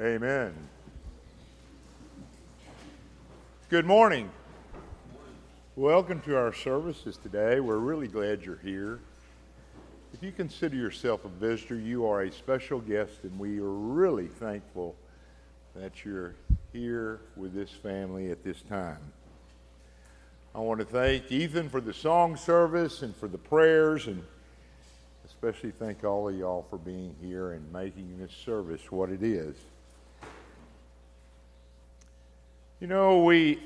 Amen. Good morning. Welcome to our services today. We're really glad you're here. If you consider yourself a visitor, you are a special guest, and we are really thankful that you're here with this family at this time. I want to thank Ethan for the song service and for the prayers, and especially thank all of y'all for being here and making this service what it is. You know, we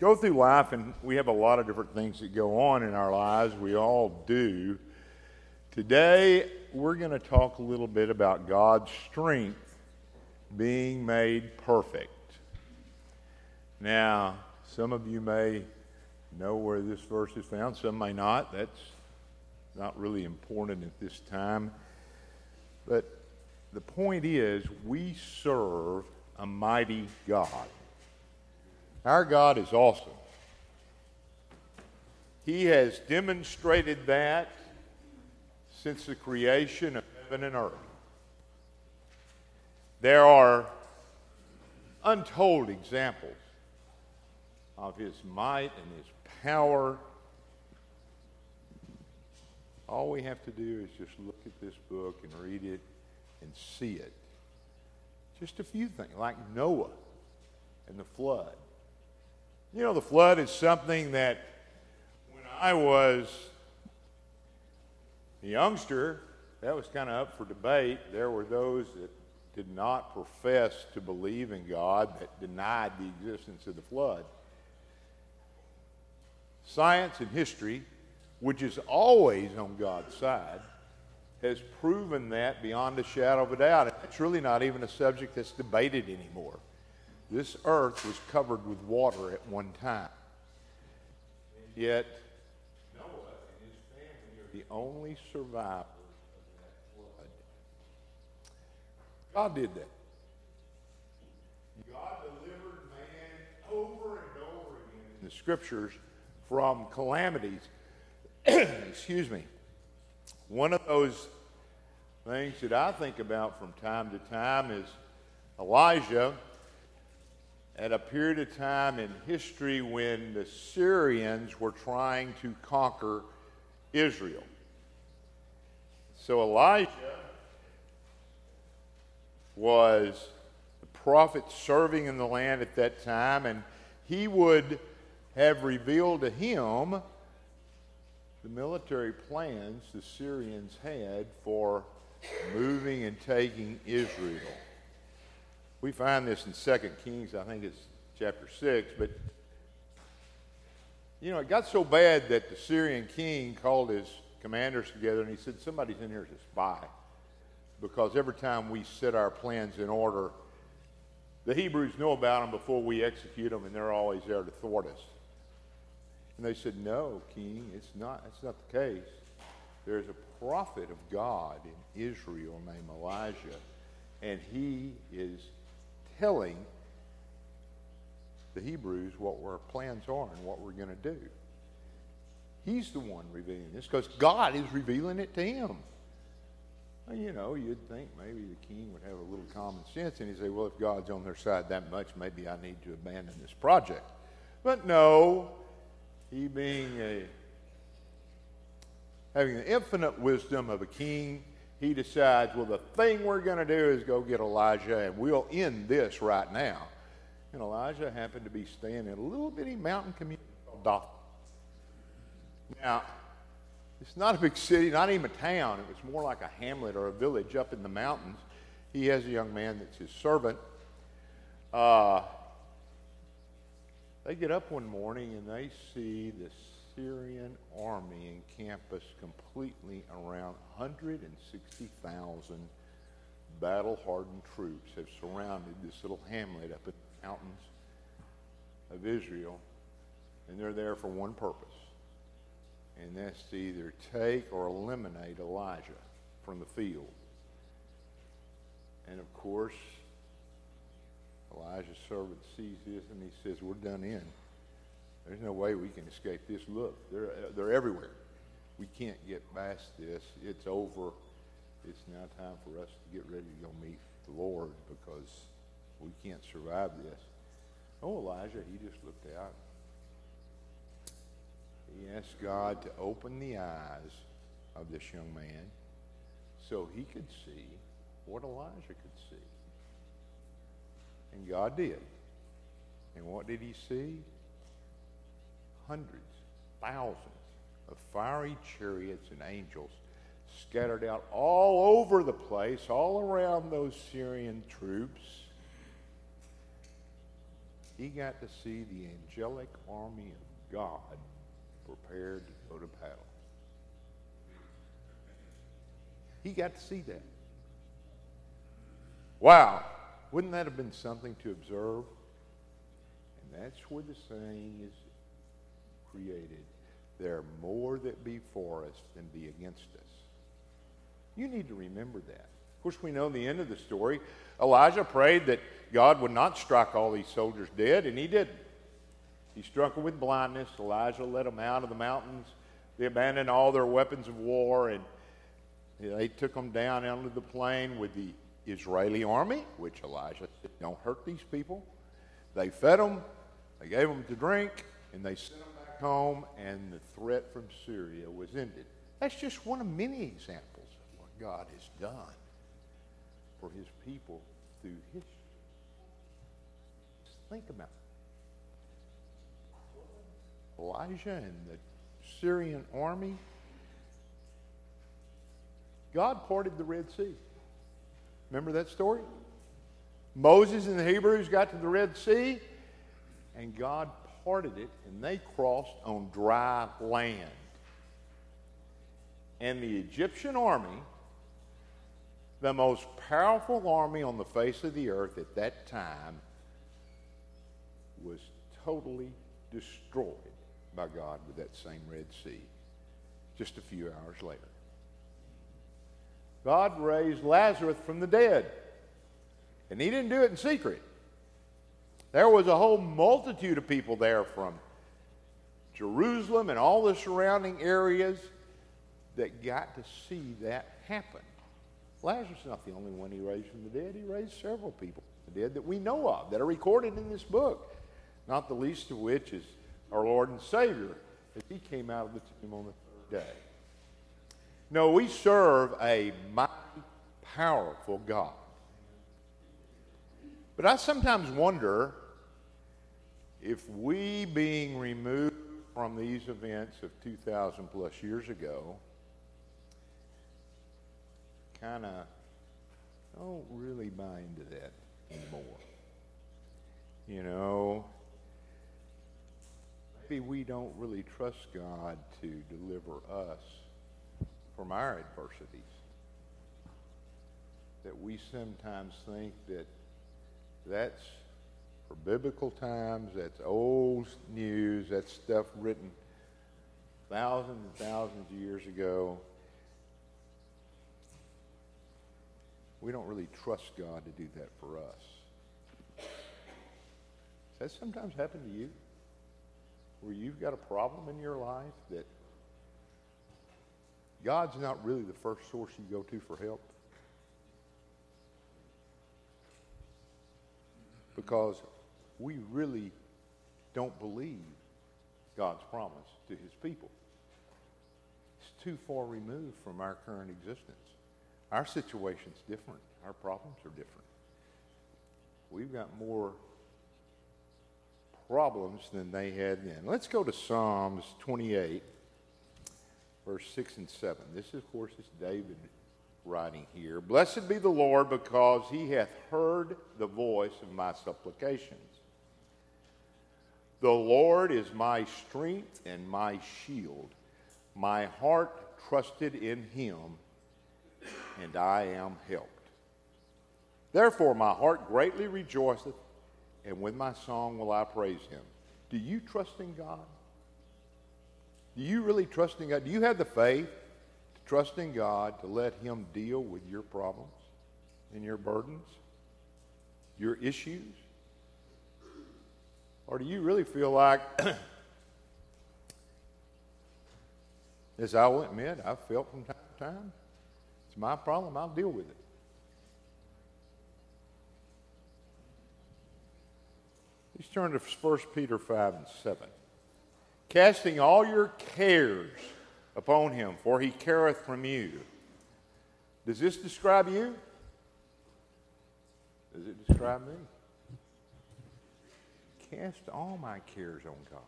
go through life and we have a lot of different things that go on in our lives. We all do. Today, we're going to talk a little bit about God's strength being made perfect. Now, some of you may know where this verse is found, some may not. That's not really important at this time. But the point is, we serve a mighty God. Our God is awesome. He has demonstrated that since the creation of heaven and earth. There are untold examples of his might and his power. All we have to do is just look at this book and read it and see it. Just a few things, like Noah and the flood. You know, the flood is something that when I was a youngster, that was kind of up for debate. There were those that did not profess to believe in God, that denied the existence of the flood. Science and history, which is always on God's side, has proven that beyond a shadow of a doubt. It's really not even a subject that's debated anymore. This earth was covered with water at one time. Yet, Noah and his family are the only survivors of that flood. God did that. God delivered man over and over again in the scriptures from calamities. Excuse me. One of those things that I think about from time to time is Elijah at a period of time in history when the Syrians were trying to conquer Israel. So Elijah was the prophet serving in the land at that time, and he would have revealed to him the military plans the Syrians had for moving and taking Israel. We find this in 2 Kings, I think it's chapter 6, but you know, it got so bad that the Syrian king called his commanders together and he said, Somebody's in here as a spy. Because every time we set our plans in order, the Hebrews know about them before we execute them, and they're always there to thwart us. And they said, No, King, it's not, that's not the case. There's a prophet of God in Israel named Elijah, and he is telling the Hebrews what our plans are and what we're going to do. He's the one revealing this because God is revealing it to him. You know, you'd think maybe the king would have a little common sense and he'd say, well, if God's on their side that much, maybe I need to abandon this project. But no, he being a having the infinite wisdom of a king, he decides, well, the thing we're going to do is go get Elijah, and we'll end this right now. And Elijah happened to be staying in a little bitty mountain community called Dothan. Now, it's not a big city, not even a town. It was more like a hamlet or a village up in the mountains. He has a young man that's his servant. Uh, they get up one morning and they see the Syrian army encampus completely around 160,000 battle hardened troops have surrounded this little hamlet up in the mountains of Israel, and they're there for one purpose, and that's to either take or eliminate Elijah from the field. And of course, Elijah's servant sees this and he says, We're done in. There's no way we can escape this. Look, they're, they're everywhere. We can't get past this. It's over it's now time for us to get ready to go meet the Lord because we can't survive this. Oh, Elijah, he just looked out. He asked God to open the eyes of this young man so he could see what Elijah could see. And God did. And what did he see? Hundreds, thousands of fiery chariots and angels scattered out all over the place, all around those Syrian troops. He got to see the angelic army of God prepared to go to battle. He got to see that. Wow. Wouldn't that have been something to observe? And that's where the saying is created. There are more that be for us than be against us. You need to remember that. Of course, we know the end of the story. Elijah prayed that God would not strike all these soldiers dead, and he didn't. He struck them with blindness. Elijah led them out of the mountains. They abandoned all their weapons of war, and they took them down onto the plain with the Israeli army, which Elijah said, don't hurt these people. They fed them, they gave them to drink, and they sent them back home, and the threat from Syria was ended. That's just one of many examples of what God has done for his people through history. Just think about it. Elijah and the Syrian army. God parted the Red Sea. Remember that story? Moses and the Hebrews got to the Red Sea, and God parted it, and they crossed on dry land. And the Egyptian army, the most powerful army on the face of the earth at that time, was totally destroyed by God with that same Red Sea just a few hours later. God raised Lazarus from the dead. And he didn't do it in secret. There was a whole multitude of people there from Jerusalem and all the surrounding areas that got to see that happen. Lazarus is not the only one he raised from the dead. He raised several people from the dead that we know of, that are recorded in this book, not the least of which is our Lord and Savior, as he came out of the tomb on the third day. No, we serve a mighty, powerful God. But I sometimes wonder if we, being removed from these events of 2,000 plus years ago, kind of don't really buy into that anymore. You know, maybe we don't really trust God to deliver us from our adversities. That we sometimes think that that's for biblical times, that's old news, that's stuff written thousands and thousands of years ago. We don't really trust God to do that for us. Does that sometimes happen to you? Where you've got a problem in your life that God's not really the first source you go to for help. Because we really don't believe God's promise to his people. It's too far removed from our current existence. Our situation's different. Our problems are different. We've got more problems than they had then. Let's go to Psalms 28 verse 6 and 7. This, of course, is David writing here. Blessed be the Lord because he hath heard the voice of my supplications. The Lord is my strength and my shield. My heart trusted in him, and I am helped. Therefore, my heart greatly rejoiceth, and with my song will I praise him. Do you trust in God? Do you really trust in God? Do you have the faith to trust in God to let Him deal with your problems and your burdens, your issues? Or do you really feel like, as I will admit, I've felt from time to time, It's my problem. I'll deal with it. Let's turn to 1 Peter 5 and 7. Casting all your cares upon him, for he careth from you. Does this describe you? Does it describe me? Cast all my cares on God.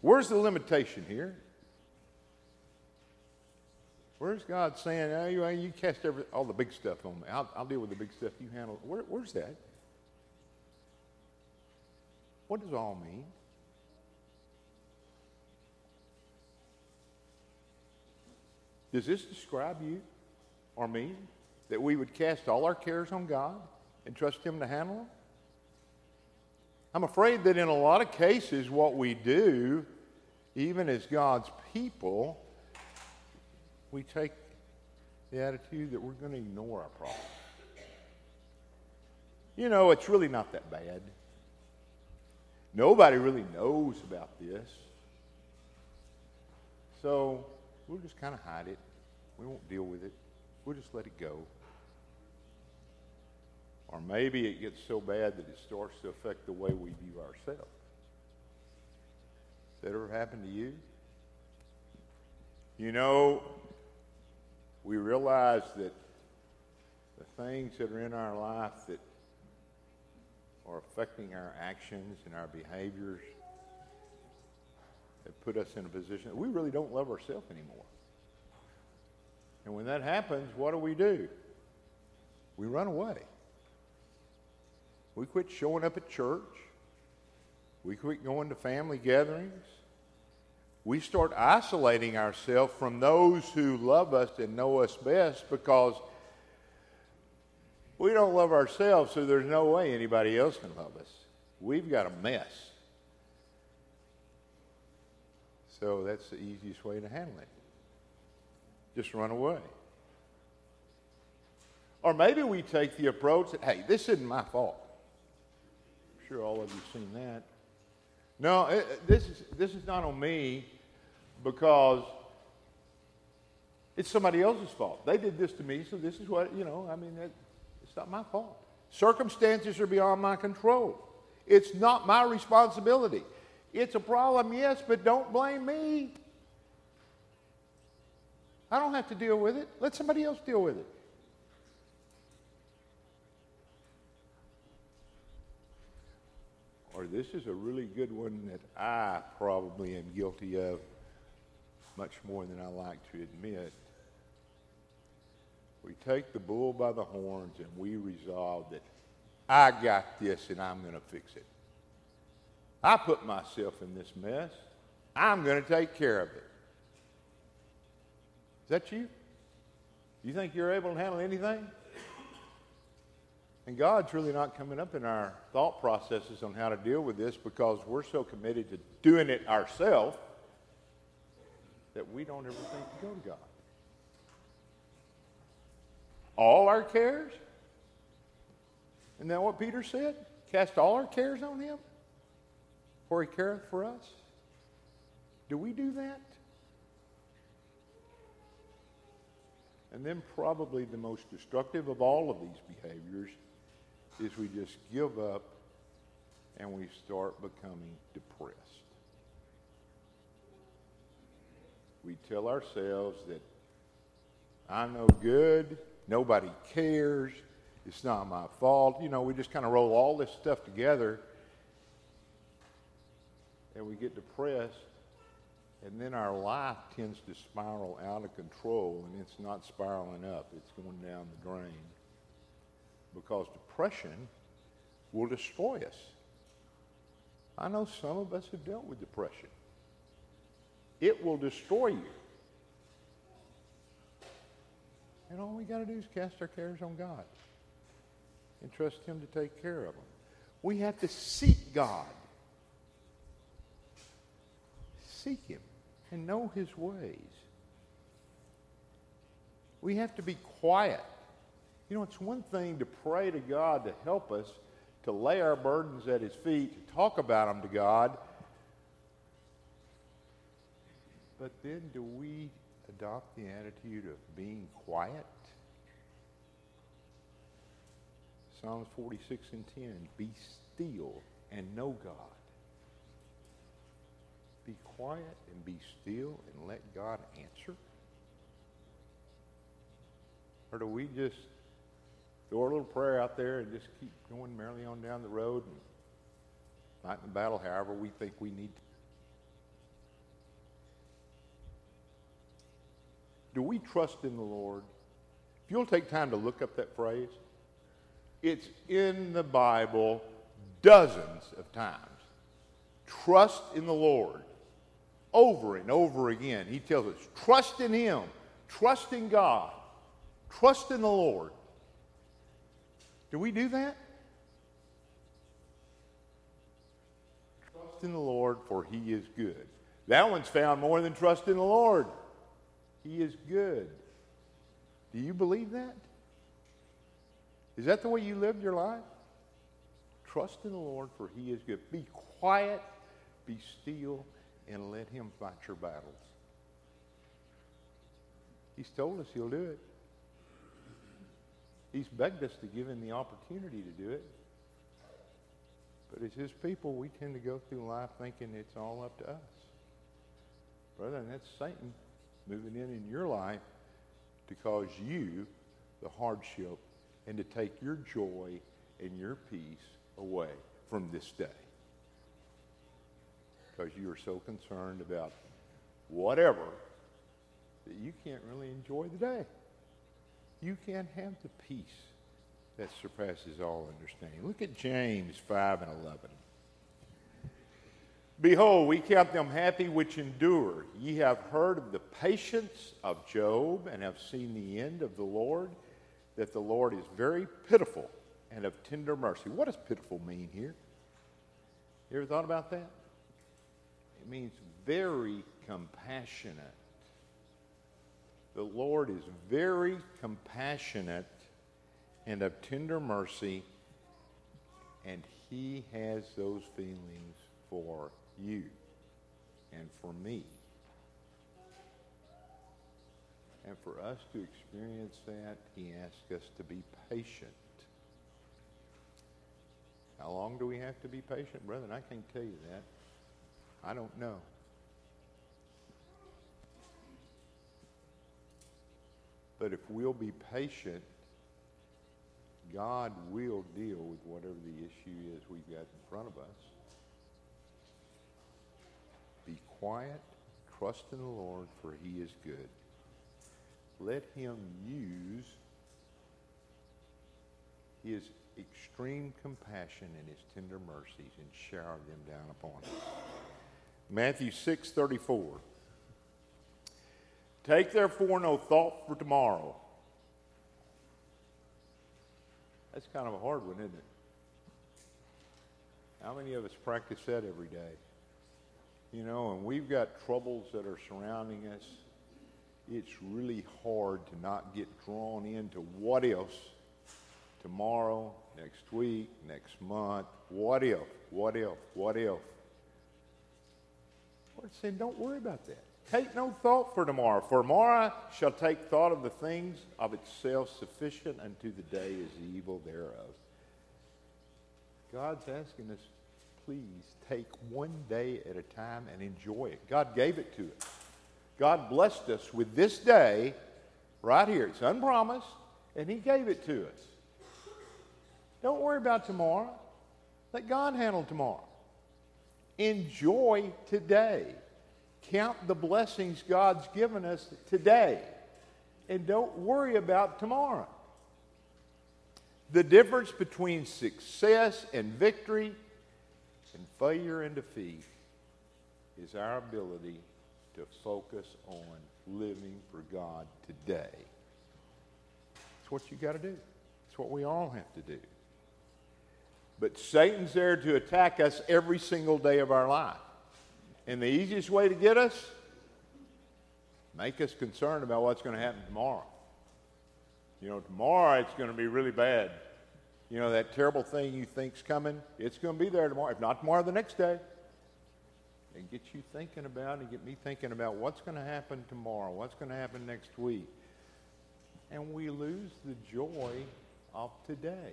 Where's the limitation here? Where's God saying, oh, you, you cast every, all the big stuff on me? I'll, I'll deal with the big stuff you handle. Where, where's that? What does all mean? Does this describe you or me? That we would cast all our cares on God and trust Him to handle them? I'm afraid that in a lot of cases, what we do, even as God's people, we take the attitude that we're going to ignore our problem. You know, it's really not that bad. Nobody really knows about this. So we'll just kind of hide it. We won't deal with it. We'll just let it go. Or maybe it gets so bad that it starts to affect the way we view ourselves. That ever happened to you? You know, we realize that the things that are in our life that are affecting our actions and our behaviors have put us in a position that we really don't love ourselves anymore. And when that happens, what do we do? We run away. We quit showing up at church. We quit going to family gatherings. We start isolating ourselves from those who love us and know us best because we don't love ourselves, so there's no way anybody else can love us. We've got a mess. So that's the easiest way to handle it. Just run away. Or maybe we take the approach that, hey, this isn't my fault. I'm sure all of you have seen that. No, it, this, is, this is not on me because it's somebody else's fault. They did this to me, so this is what, you know, I mean, it, it's not my fault. Circumstances are beyond my control. It's not my responsibility. It's a problem, yes, but don't blame me. I don't have to deal with it. Let somebody else deal with it. Or this is a really good one that I probably am guilty of much more than I like to admit. We take the bull by the horns and we resolve that I got this and I'm going to fix it. I put myself in this mess. I'm going to take care of it. Is that you? You think you're able to handle anything? And God's really not coming up in our thought processes on how to deal with this because we're so committed to doing it ourselves that we don't ever think to go to God. All our cares? Isn't that what Peter said? Cast all our cares on him, for he careth for us. Do we do that? And then, probably the most destructive of all of these behaviors is we just give up and we start becoming depressed. We tell ourselves that I'm no good, nobody cares, it's not my fault. You know, we just kind of roll all this stuff together and we get depressed and then our life tends to spiral out of control, and it's not spiraling up, it's going down the drain. Because depression will destroy us. I know some of us have dealt with depression. It will destroy you. And all we got to do is cast our cares on God and trust Him to take care of them. We have to seek God. Seek Him and know his ways. We have to be quiet. You know, it's one thing to pray to God to help us, to lay our burdens at his feet, to talk about them to God. But then do we adopt the attitude of being quiet? Psalms 46 and 10 Be still and know God. Be quiet and be still and let God answer? Or do we just throw a little prayer out there and just keep going merrily on down the road and fighting the battle however we think we need to? Do we trust in the Lord? If you'll take time to look up that phrase, it's in the Bible dozens of times. Trust in the Lord. Over and over again, he tells us trust in Him, trust in God, trust in the Lord. Do we do that? Trust in the Lord, for He is good. That one's found more than trust in the Lord. He is good. Do you believe that? Is that the way you lived your life? Trust in the Lord, for he is good. Be quiet, be still, and let him fight your battles. He's told us he'll do it. He's begged us to give him the opportunity to do it. But as his people, we tend to go through life thinking it's all up to us. Brother, and that's Satan moving in in your life to cause you the hardship and to take your joy and your peace away from this day. Because you are so concerned about whatever that you can't really enjoy the day. You can't have the peace that surpasses all understanding. Look at James 5 and 11. Behold, we count them happy which endure. Ye have heard of the patience of Job and have seen the end of the Lord that the Lord is very pitiful and of tender mercy. What does pitiful mean here? You ever thought about that? It means very compassionate. The Lord is very compassionate and of tender mercy, and He has those feelings for you and for me. And for us to experience that, he asks us to be patient. How long do we have to be patient, brethren? I can't tell you that. I don't know. But if we'll be patient, God will deal with whatever the issue is we've got in front of us. Be quiet, trust in the Lord, for he is good let him use his extreme compassion and his tender mercies and shower them down upon us. Matthew 6 34. Take therefore no thought for tomorrow. That's kind of a hard one, isn't it? How many of us practice that every day? You know, and we've got troubles that are surrounding us it's really hard to not get drawn into what if tomorrow, next week, next month, what if, what if, what if. Lord said, don't worry about that. Take no thought for tomorrow, for tomorrow shall take thought of the things of itself sufficient unto the day is the evil thereof. God's asking us, please take one day at a time and enjoy it. God gave it to us. God blessed us with this day right here. It's unpromised, and He gave it to us. Don't worry about tomorrow. Let God handle tomorrow. Enjoy today. Count the blessings God's given us today. And don't worry about tomorrow. The difference between success and victory and failure and defeat is our ability to focus on living for God today. It's what you got to do. It's what we all have to do. But Satan's there to attack us every single day of our life. And the easiest way to get us, make us concerned about what's going to happen tomorrow. You know, tomorrow it's going to be really bad. You know, that terrible thing you think's coming, it's going to be there tomorrow. If not tomorrow, the next day. and get you thinking about and get me thinking about what's going to happen tomorrow, what's going to happen next week. And we lose the joy of today.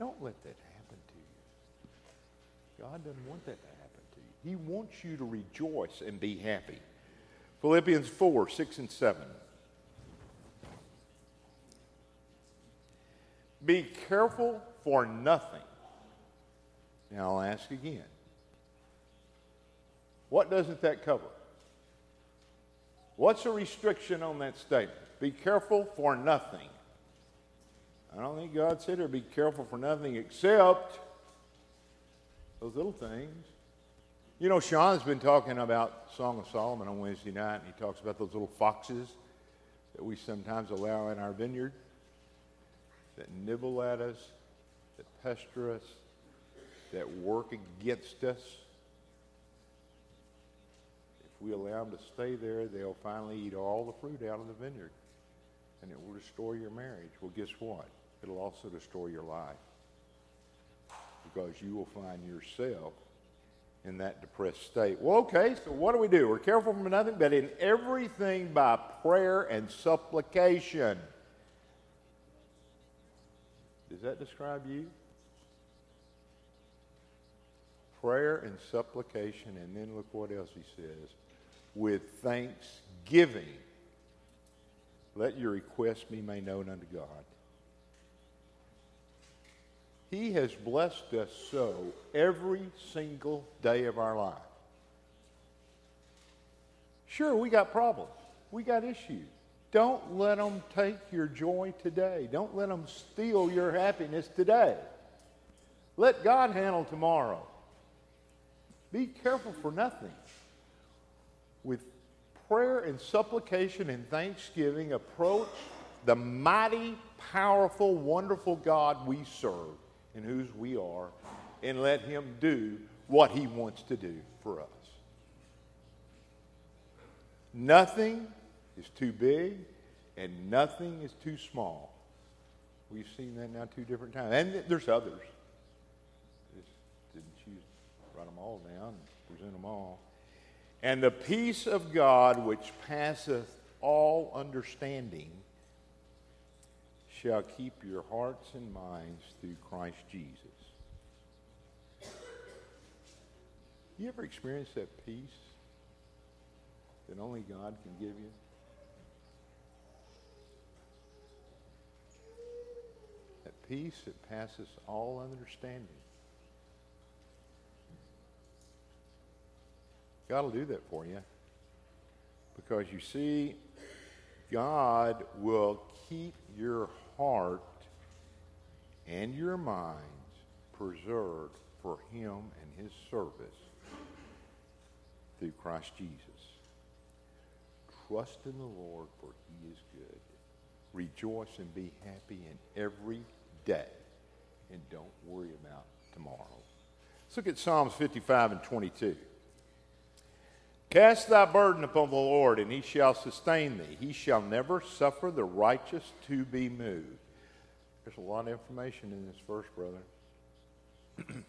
Don't let that happen to you. God doesn't want that to happen to you. He wants you to rejoice and be happy. Philippians 4 6 and 7. Be careful for nothing. Now I'll ask again. What doesn't that cover? What's a restriction on that statement? Be careful for nothing. I don't think God said there be careful for nothing except those little things. You know, Sean's been talking about Song of Solomon on Wednesday night, and he talks about those little foxes that we sometimes allow in our vineyard that nibble at us, that pester us, that work against us. If we allow them to stay there, they'll finally eat all the fruit out of the vineyard. And it will destroy your marriage. Well, guess what? It'll also destroy your life. Because you will find yourself in that depressed state. Well, okay, so what do we do? We're careful from nothing, but in everything by prayer and supplication. Does that describe you? Prayer and supplication, and then look what else he says. With thanksgiving, let your requests be made known unto God. He has blessed us so every single day of our life. Sure, we got problems. We got issues. Don't let them take your joy today. Don't let them steal your happiness today. Let God handle tomorrow. Be careful for nothing. With prayer and supplication and thanksgiving, approach the mighty, powerful, wonderful God we serve and whose we are, and let Him do what He wants to do for us. Nothing is too big and nothing is too small. We've seen that now two different times. And there's others. Just didn't choose write them all down present them all. And the peace of God which passeth all understanding shall keep your hearts and minds through Christ Jesus. You ever experienced that peace that only God can give you? That peace that passes all understanding. God will do that for you. Because you see, God will keep your heart and your minds preserved for him and his service through Christ Jesus. Trust in the Lord, for he is good. Rejoice and be happy in every day, and don't worry about tomorrow. Let's look at Psalms 55 and 22. Cast thy burden upon the Lord, and he shall sustain thee. He shall never suffer the righteous to be moved. There's a lot of information in this verse, brother.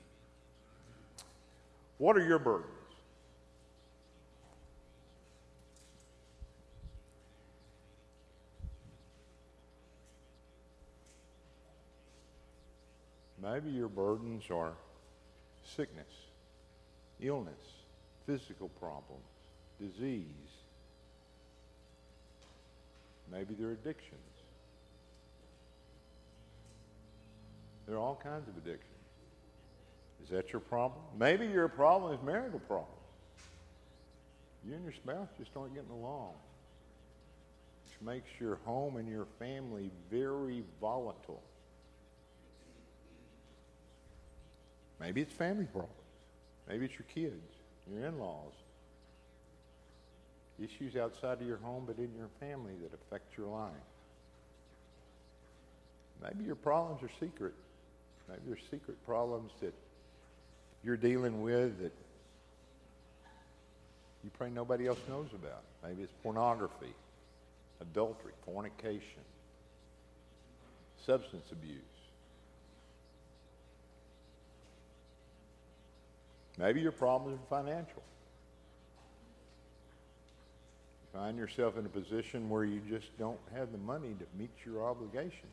what are your burdens? Maybe your burdens are sickness, illness, physical problems, disease. Maybe they're addictions. There are all kinds of addictions. Is that your problem? Maybe your problem is marital problems. You and your spouse just aren't getting along. Which makes your home and your family very volatile. Maybe it's family problems. Maybe it's your kids, your in-laws, issues outside of your home but in your family that affect your life. Maybe your problems are secret. Maybe there's secret problems that you're dealing with that you pray nobody else knows about. Maybe it's pornography, adultery, fornication, substance abuse. Maybe your problems are financial. Find yourself in a position where you just don't have the money to meet your obligations.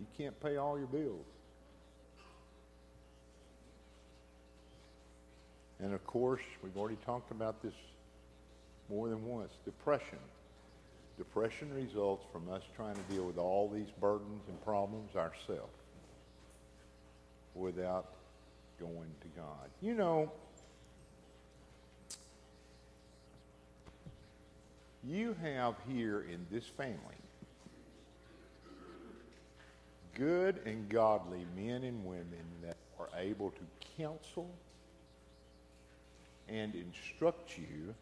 You can't pay all your bills. And of course, we've already talked about this more than once depression. Depression results from us trying to deal with all these burdens and problems ourselves without going to God. You know, you have here in this family good and godly men and women that are able to counsel and instruct you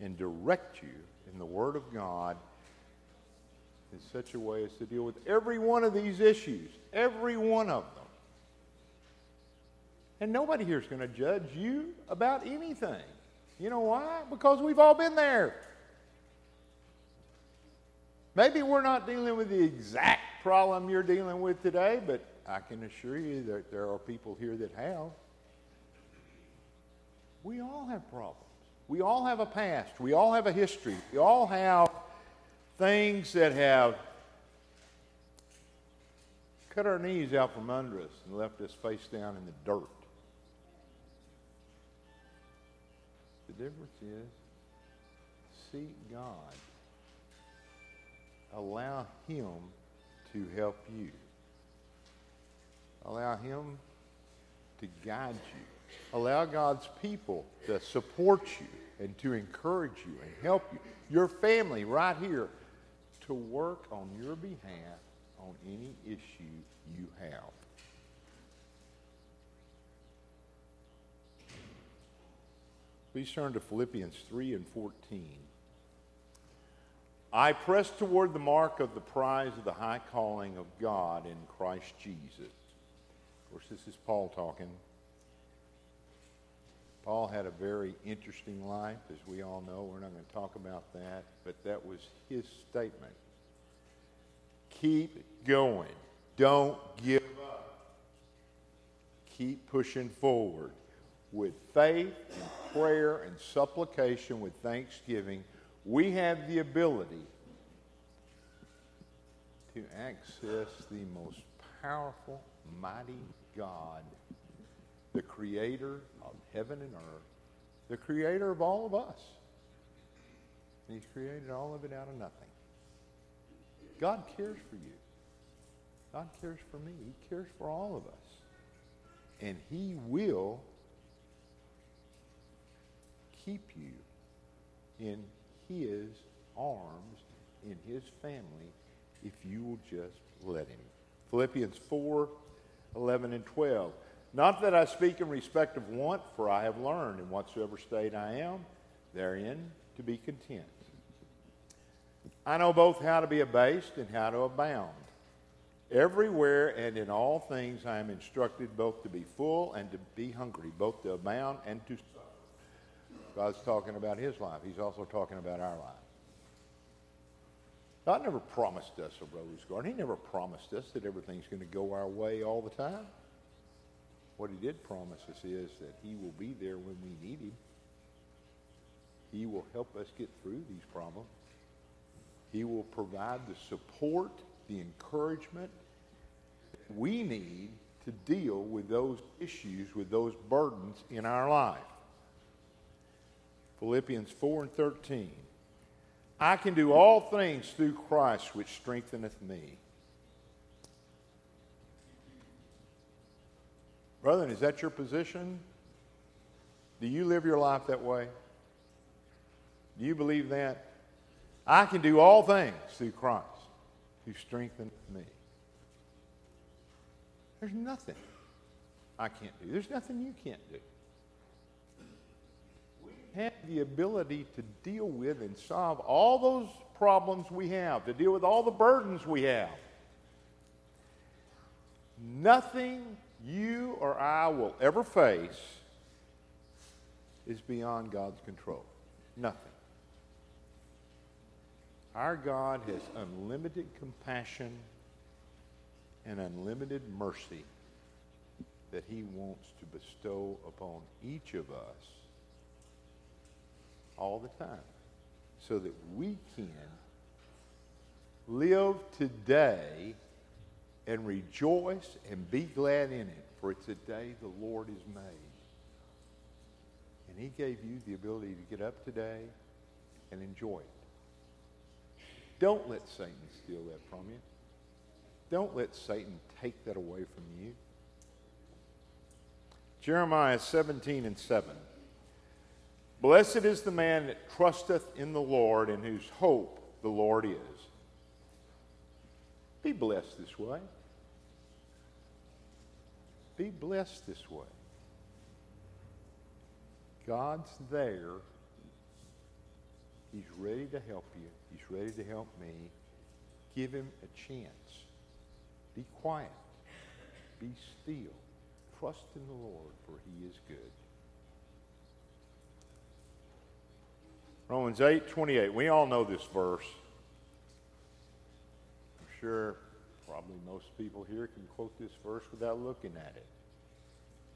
and direct you in the Word of God in such a way as to deal with every one of these issues, every one of them. And nobody here is going to judge you about anything. You know why? Because we've all been there. Maybe we're not dealing with the exact problem you're dealing with today, but I can assure you that there are people here that have. We all have problems. We all have a past. We all have a history. We all have things that have cut our knees out from under us and left us face down in the dirt. The difference is seek God. Allow Him to help you. Allow Him to guide you. Allow God's people to support you and to encourage you and help you. Your family right here to work on your behalf on any issue you have. Please turn to Philippians 3 and 14. I press toward the mark of the prize of the high calling of God in Christ Jesus. Of course, this is Paul talking. Paul had a very interesting life, as we all know. We're not going to talk about that, but that was his statement. Keep going. Don't give up. Keep pushing forward with faith and prayer and supplication with thanksgiving, we have the ability to access the most powerful, mighty God, the creator of heaven and earth, the creator of all of us. He's created all of it out of nothing. God cares for you. God cares for me. He cares for all of us. And he will keep you in his arms, in his family, if you will just let him. Philippians 4 11 and 12. Not that I speak in respect of want, for I have learned in whatsoever state I am, therein to be content. I know both how to be abased and how to abound. Everywhere and in all things I am instructed both to be full and to be hungry, both to abound and to God's talking about his life. He's also talking about our life. God never promised us a rose garden. He never promised us that everything's going to go our way all the time. What he did promise us is that he will be there when we need him. He will help us get through these problems. He will provide the support, the encouragement we need to deal with those issues, with those burdens in our life. Philippians 4 and 13. I can do all things through Christ which strengtheneth me. Brother, is that your position? Do you live your life that way? Do you believe that? I can do all things through Christ who strengtheneth me. There's nothing I can't do. There's nothing you can't do the ability to deal with and solve all those problems we have, to deal with all the burdens we have. Nothing you or I will ever face is beyond God's control. Nothing. Our God has unlimited compassion and unlimited mercy that he wants to bestow upon each of us all the time so that we can live today and rejoice and be glad in it, for it's a day the Lord has made. And he gave you the ability to get up today and enjoy it. Don't let Satan steal that from you. Don't let Satan take that away from you. Jeremiah 17 and 7. Blessed is the man that trusteth in the Lord and whose hope the Lord is. Be blessed this way. Be blessed this way. God's there. He's ready to help you. He's ready to help me. Give him a chance. Be quiet. Be still. Trust in the Lord, for he is good. Romans 8, 28. We all know this verse. I'm sure probably most people here can quote this verse without looking at it.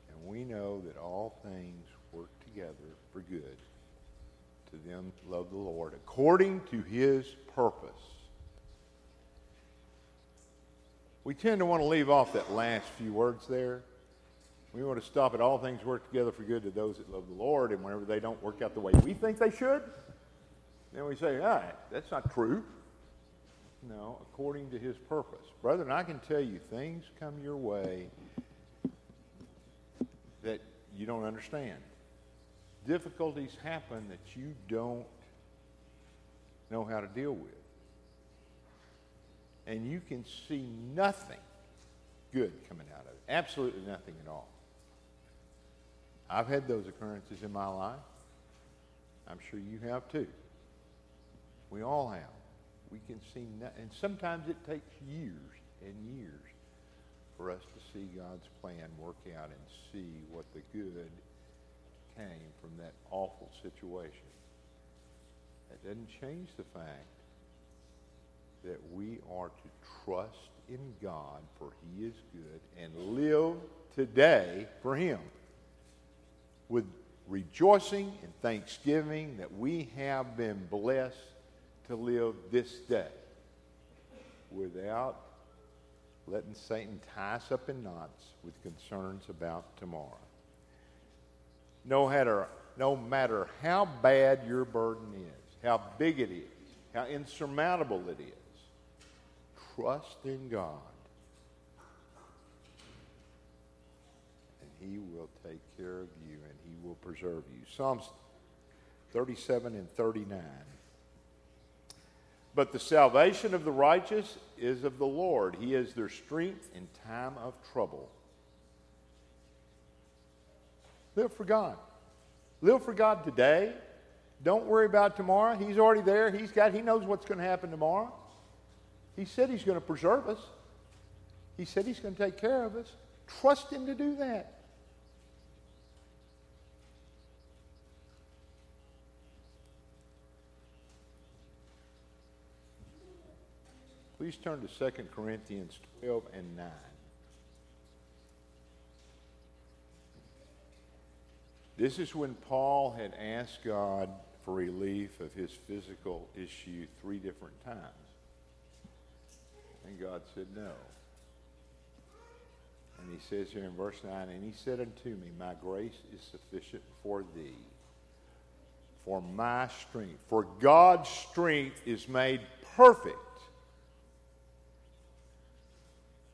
And we know that all things work together for good to them that love the Lord, according to his purpose. We tend to want to leave off that last few words there. We want to stop at all things work together for good to those that love the Lord, and whenever they don't work out the way we think they should, then we say, ah, that's not true. No, according to his purpose. Brethren, I can tell you things come your way that you don't understand. Difficulties happen that you don't know how to deal with. And you can see nothing good coming out of it. Absolutely nothing at all. I've had those occurrences in my life. I'm sure you have too. We all have. We can see, no, and sometimes it takes years and years for us to see God's plan work out and see what the good came from that awful situation. That doesn't change the fact that we are to trust in God for he is good and live today for him with rejoicing and thanksgiving that we have been blessed to live this day without letting Satan tie us up in knots with concerns about tomorrow. No matter, no matter how bad your burden is, how big it is, how insurmountable it is, trust in God. And he will take care of you will preserve you. Psalms 37 and 39. But the salvation of the righteous is of the Lord. He is their strength in time of trouble. Live for God. Live for God today. Don't worry about tomorrow. He's already there. He's got he knows what's going to happen tomorrow. He said he's going to preserve us. He said he's going to take care of us. Trust him to do that. Please turn to 2 Corinthians 12 and 9. This is when Paul had asked God for relief of his physical issue three different times. And God said no. And he says here in verse 9, And he said unto me, My grace is sufficient for thee, for my strength. For God's strength is made perfect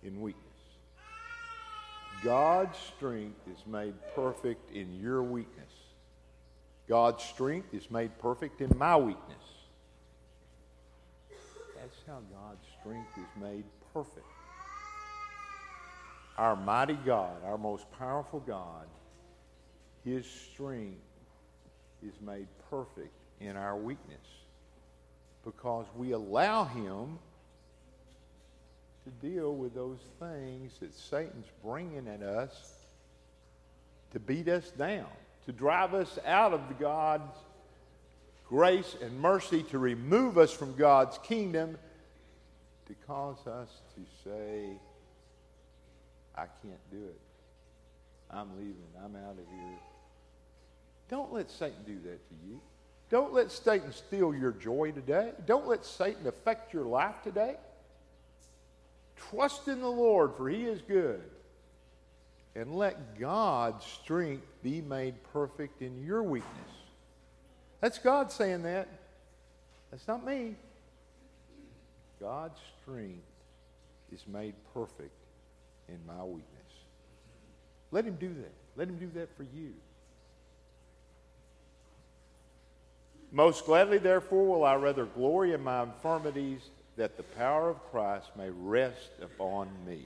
in weakness. God's strength is made perfect in your weakness. God's strength is made perfect in my weakness. That's how God's strength is made perfect. Our mighty God, our most powerful God, His strength is made perfect in our weakness because we allow Him to deal with those things that Satan's bringing at us to beat us down, to drive us out of God's grace and mercy, to remove us from God's kingdom, to cause us to say, I can't do it. I'm leaving. I'm out of here. Don't let Satan do that to you. Don't let Satan steal your joy today. Don't let Satan affect your life today. Trust in the Lord, for he is good. And let God's strength be made perfect in your weakness. That's God saying that. That's not me. God's strength is made perfect in my weakness. Let him do that. Let him do that for you. Most gladly, therefore, will I rather glory in my infirmities that the power of Christ may rest upon me.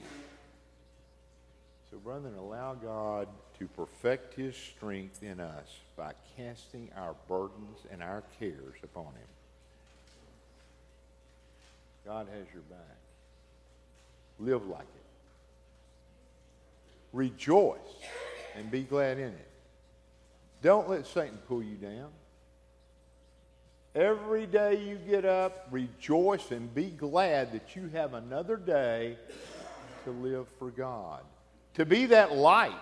So, brethren, allow God to perfect his strength in us by casting our burdens and our cares upon him. God has your back. Live like it. Rejoice and be glad in it. Don't let Satan pull you down. Every day you get up, rejoice and be glad that you have another day to live for God. To be that light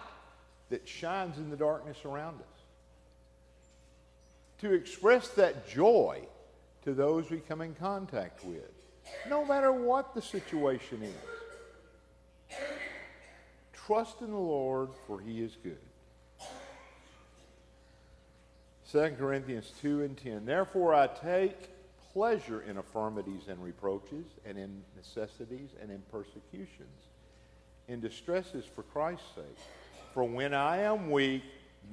that shines in the darkness around us. To express that joy to those we come in contact with, no matter what the situation is. Trust in the Lord, for he is good. 2 Corinthians 2 and 10. Therefore I take pleasure in infirmities and reproaches, and in necessities and in persecutions, in distresses for Christ's sake. For when I am weak,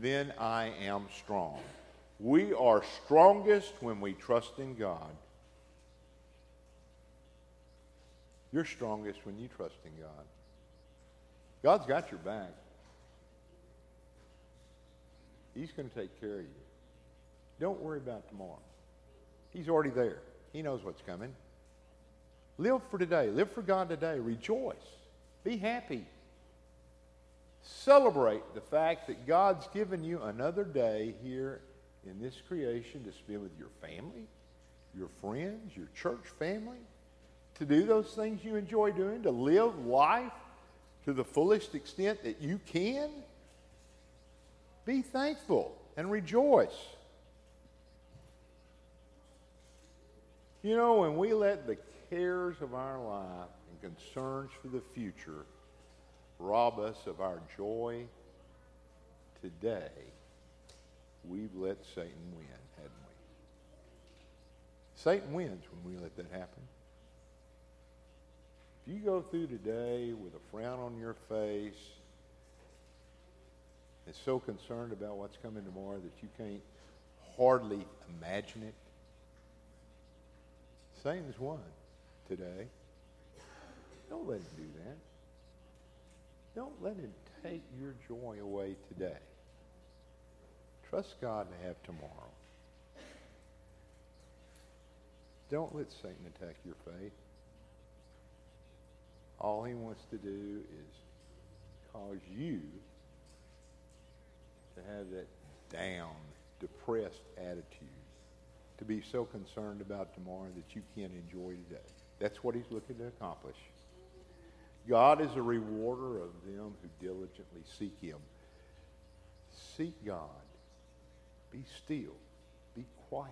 then I am strong. We are strongest when we trust in God. You're strongest when you trust in God. God's got your back. He's going to take care of you. Don't worry about tomorrow. He's already there. He knows what's coming. Live for today. Live for God today. Rejoice. Be happy. Celebrate the fact that God's given you another day here in this creation to spend with your family, your friends, your church family, to do those things you enjoy doing, to live life to the fullest extent that you can. Be thankful and rejoice. You know, when we let the cares of our life and concerns for the future rob us of our joy today, we've let Satan win, hadn't we? Satan wins when we let that happen. If you go through today with a frown on your face, and so concerned about what's coming tomorrow that you can't hardly imagine it, Satan's won today. Don't let him do that. Don't let him take your joy away today. Trust God to have tomorrow. Don't let Satan attack your faith. All he wants to do is cause you to have that down, depressed attitude to be so concerned about tomorrow that you can't enjoy today. That's what he's looking to accomplish. God is a rewarder of them who diligently seek him. Seek God. Be still. Be quiet.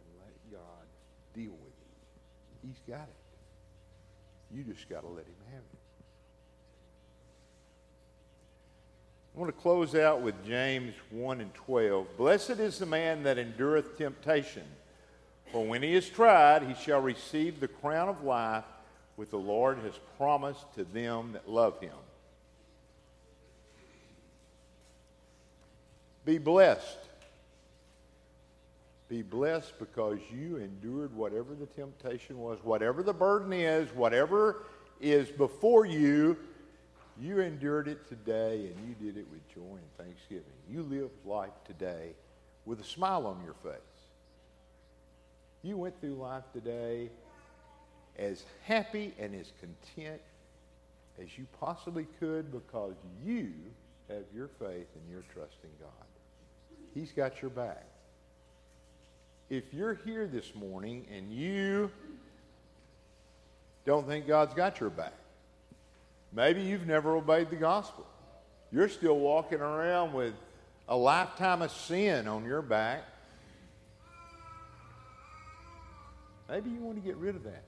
And let God deal with it. He's got it. You just got to let him have it. I want to close out with James 1 and 12. Blessed is the man that endureth temptation, for when he is tried, he shall receive the crown of life which the Lord has promised to them that love him. Be blessed. Be blessed because you endured whatever the temptation was, whatever the burden is, whatever is before you you endured it today and you did it with joy and thanksgiving. You lived life today with a smile on your face. You went through life today as happy and as content as you possibly could because you have your faith and your trust in God. He's got your back. If you're here this morning and you don't think God's got your back, Maybe you've never obeyed the gospel. You're still walking around with a lifetime of sin on your back. Maybe you want to get rid of that.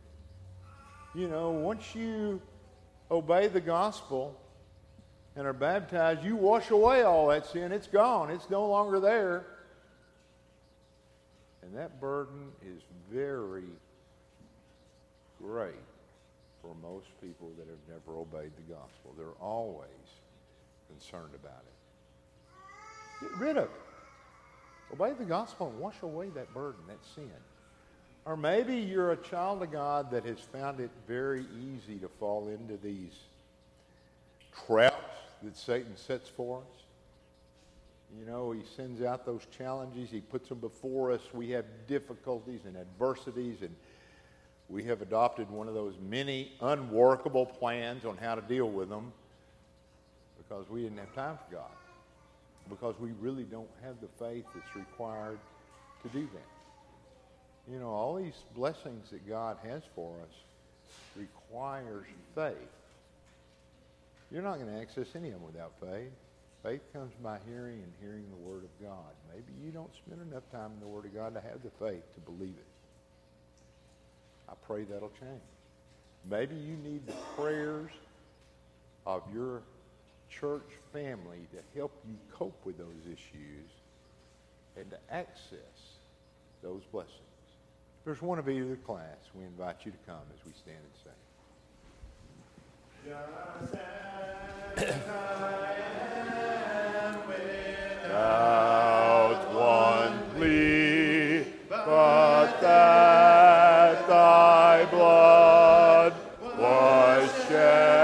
You know, once you obey the gospel and are baptized, you wash away all that sin. It's gone, it's no longer there. And that burden is very great for most people that have never obeyed the gospel. They're always concerned about it. Get rid of it. Obey the gospel and wash away that burden, that sin. Or maybe you're a child of God that has found it very easy to fall into these traps that Satan sets for us. You know, he sends out those challenges. He puts them before us. We have difficulties and adversities, and we have adopted one of those many unworkable plans on how to deal with them because we didn't have time for God, because we really don't have the faith that's required to do that. You know, all these blessings that God has for us requires faith. You're not going to access any of them without faith. Faith comes by hearing and hearing the Word of God. Maybe you don't spend enough time in the Word of God to have the faith to believe it. I pray that'll change. Maybe you need the prayers of your church family to help you cope with those issues and to access those blessings. If there's one of either class, we invite you to come as we stand and sing.